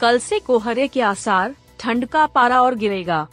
कल से कोहरे के आसार, ठंड का पारा और गिरेगा।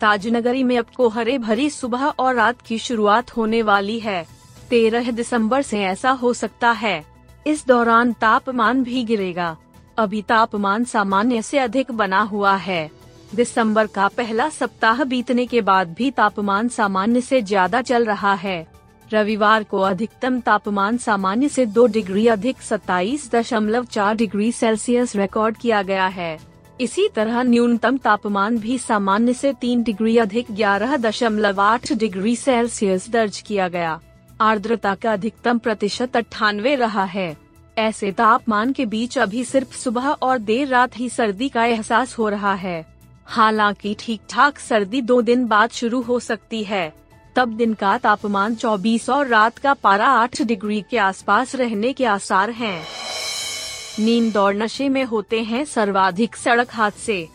ताजनगरी में अब कोहरे भरी सुबह और रात की शुरुआत होने वाली है। तेरह दिसंबर से ऐसा हो सकता है। इस दौरान तापमान भी गिरेगा। अभी तापमान सामान्य से अधिक बना हुआ है। दिसंबर का पहला सप्ताह बीतने के बाद भी तापमान सामान्य से ज़्यादा चल रहा है। रविवार को अधिकतम तापमान सामान्य से दो डिग्री अधिक सत्ताईस दशमलव चार डिग्री सेल्सियस रिकॉर्ड किया गया है। इसी तरह न्यूनतम तापमान भी सामान्य से तीन डिग्री अधिक ग्यारह दशमलव आठ डिग्री सेल्सियस दर्ज किया गया। आर्द्रता का अधिकतम प्रतिशत अट्ठानवे रहा है। ऐसे तापमान के बीच अभी सिर्फ़ सुबह और देर रात ही सर्दी का एहसास हो रहा है। हालाँकि ठीक ठाक सर्दी दो दिन बाद शुरू हो सकती है। तब दिन का तापमान 24 और रात का पारा 8 डिग्री के आसपास रहने के आसार हैं। नींद और नशे में होते हैं सर्वाधिक सड़क हादसे।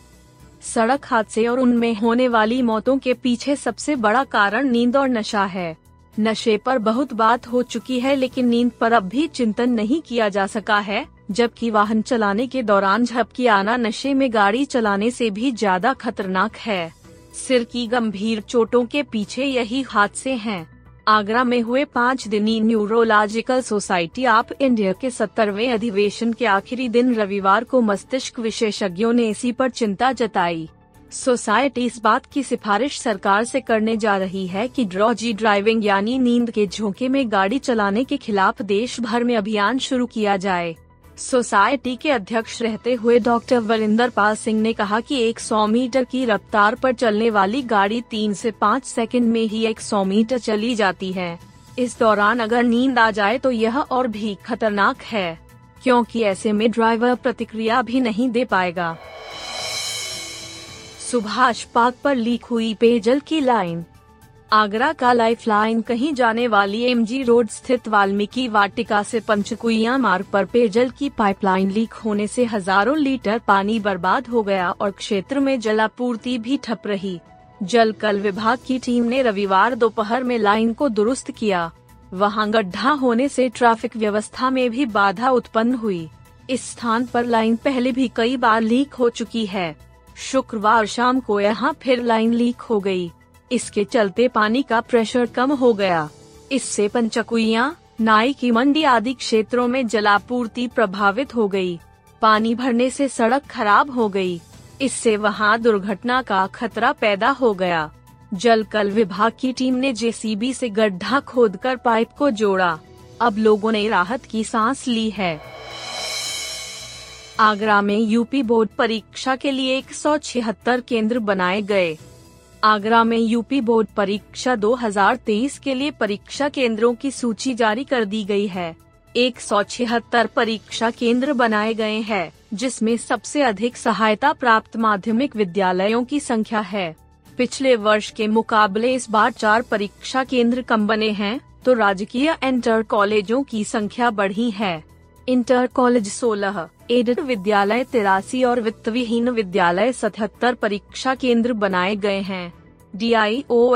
सड़क हादसे और उनमें होने वाली मौतों के पीछे सबसे बड़ा कारण नींद और नशा है। नशे पर बहुत बात हो चुकी है लेकिन नींद पर अब भी चिंतन नहीं किया जा सका है, जबकि वाहन चलाने के दौरान झपकी आना नशे में गाड़ी चलाने से भी ज़्यादा खतरनाक है। सिर की गंभीर चोटों के पीछे यही हादसे हैं। आगरा में हुए पाँच दिनी न्यूरोलॉजिकल सोसाइटी ऑफ़ इंडिया के सत्तरवे अधिवेशन के आखिरी दिन रविवार को मस्तिष्क विशेषज्ञों ने इसी पर चिंता जताई। सोसाइटी इस बात की सिफारिश सरकार से करने जा रही है कि ड्रॉजी ड्राइविंग यानी नींद के झोंके में गाड़ी चलाने के खिलाफ देश भर में अभियान शुरू किया जाए। सोसाइटी के अध्यक्ष रहते हुए डॉक्टर वरिंदर पाल सिंह ने कहा कि 100 मीटर की रफ्तार पर चलने वाली गाड़ी तीन से पाँच सेकंड में ही 100 मीटर चली जाती है। इस दौरान अगर नींद आ जाए तो यह और भी खतरनाक है, क्योंकि ऐसे में ड्राइवर प्रतिक्रिया भी नहीं दे पाएगा। सुभाष पार्क पर लीक हुई पेयजल की लाइन। आगरा का लाइफ लाइन कहीं जाने वाली एमजी रोड स्थित वाल्मीकि वाटिका से पंचकुइया मार्ग पर पेयजल की पाइपलाइन लीक होने से हज़ारों लीटर पानी बर्बाद हो गया और क्षेत्र में जलापूर्ति भी ठप रही। जल कल विभाग की टीम ने रविवार दोपहर में लाइन को दुरुस्त किया। वहाँ गड्ढा होने से ट्रैफ़िक व्यवस्था में भी बाधा उत्पन्न हुई। इस स्थान पर लाइन पहले भी कई बार लीक हो चुकी है। शुक्रवार शाम को यहाँ फिर लाइन लीक हो गई। इसके चलते पानी का प्रेशर कम हो गया। इससे पंचकुइया, नाई की मंडी आदि क्षेत्रों में जलापूर्ति प्रभावित हो गई। पानी भरने से सड़क खराब हो गई। इससे वहाँ दुर्घटना का खतरा पैदा हो गया। जल कल विभाग की टीम ने जेसीबी से गड्ढा खोदकर पाइप को जोड़ा। अब लोगों ने राहत की सांस ली है। आगरा में यूपी बोर्ड परीक्षा के लिए एक सौ छिहत्तर केंद्र बनाए गए। आगरा में यूपी बोर्ड परीक्षा 2023 के लिए परीक्षा केंद्रों की सूची जारी कर दी गई है। एक सौ छिहत्तर परीक्षा केंद्र बनाए गए हैं, जिसमें सबसे अधिक सहायता प्राप्त माध्यमिक विद्यालयों की संख्या है। पिछले वर्ष के मुकाबले इस बार चार परीक्षा केंद्र कम बने हैं तो राजकीय इंटर कॉलेजों की संख्या बढ़ी है। इंटर कॉलेज सोलह एडेड विद्यालय तिरासी और वित्त विहीन विद्यालय सतहत्तर परीक्षा केंद्र बनाए गए हैं। डी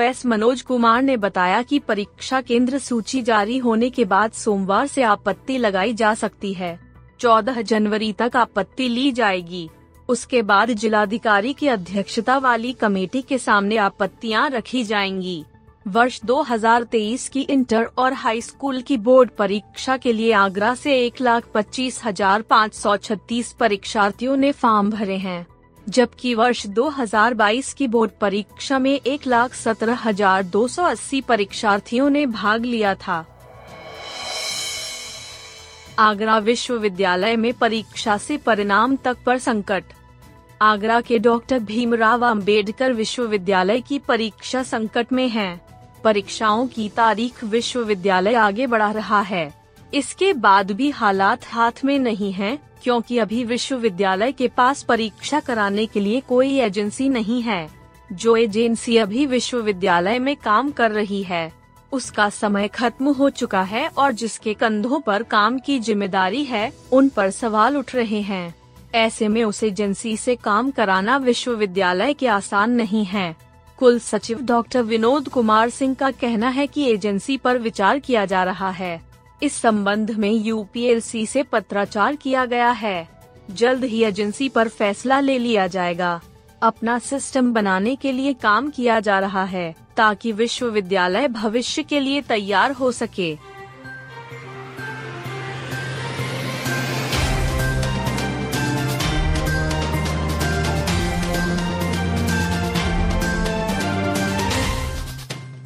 एस मनोज कुमार ने बताया कि परीक्षा केंद्र सूची जारी होने के बाद सोमवार से आपत्ति लगाई जा सकती है। 14 जनवरी तक आपत्ति ली जाएगी। उसके बाद जिलाधिकारी की अध्यक्षता वाली कमेटी के सामने आपत्तियाँ रखी जाएँगी। वर्ष 2023 की इंटर और हाई स्कूल की बोर्ड परीक्षा के लिए आगरा से एक लाख पच्चीस हज़ार पाँच सौ छत्तीस परीक्षार्थियों ने फॉर्म भरे हैं, जबकि वर्ष 2022 की बोर्ड परीक्षा में एक लाख सत्रह हज़ार दो सौ अस्सी परीक्षार्थियों ने भाग लिया था। आगरा विश्वविद्यालय में परीक्षा से परिणाम तक पर संकट। आगरा के डॉक्टर भीमराव अंबेडकर विश्वविद्यालय की परीक्षा संकट में है। परीक्षाओं की तारीख विश्वविद्यालय आगे बढ़ा रहा है। इसके बाद भी हालात हाथ में नहीं है, क्योंकि अभी विश्वविद्यालय के पास परीक्षा कराने के लिए कोई एजेंसी नहीं है। जो एजेंसी अभी विश्वविद्यालय में काम कर रही है, उसका समय खत्म हो चुका है और जिसके कंधों पर काम की ज़िम्मेदारी है, उन पर सवाल उठ रहे हैं। ऐसे में उस एजेंसी से काम कराना विश्वविद्यालय के आसान नहीं है। कुल सचिव डॉक्टर विनोद कुमार सिंह का कहना है कि एजेंसी पर विचार किया जा रहा है। इस संबंध में यूपीएलसी से पत्राचार किया गया है। जल्द ही एजेंसी पर फैसला ले लिया जाएगा। अपना सिस्टम बनाने के लिए काम किया जा रहा है, ताकि विश्वविद्यालय भविष्य के लिए तैयार हो सके।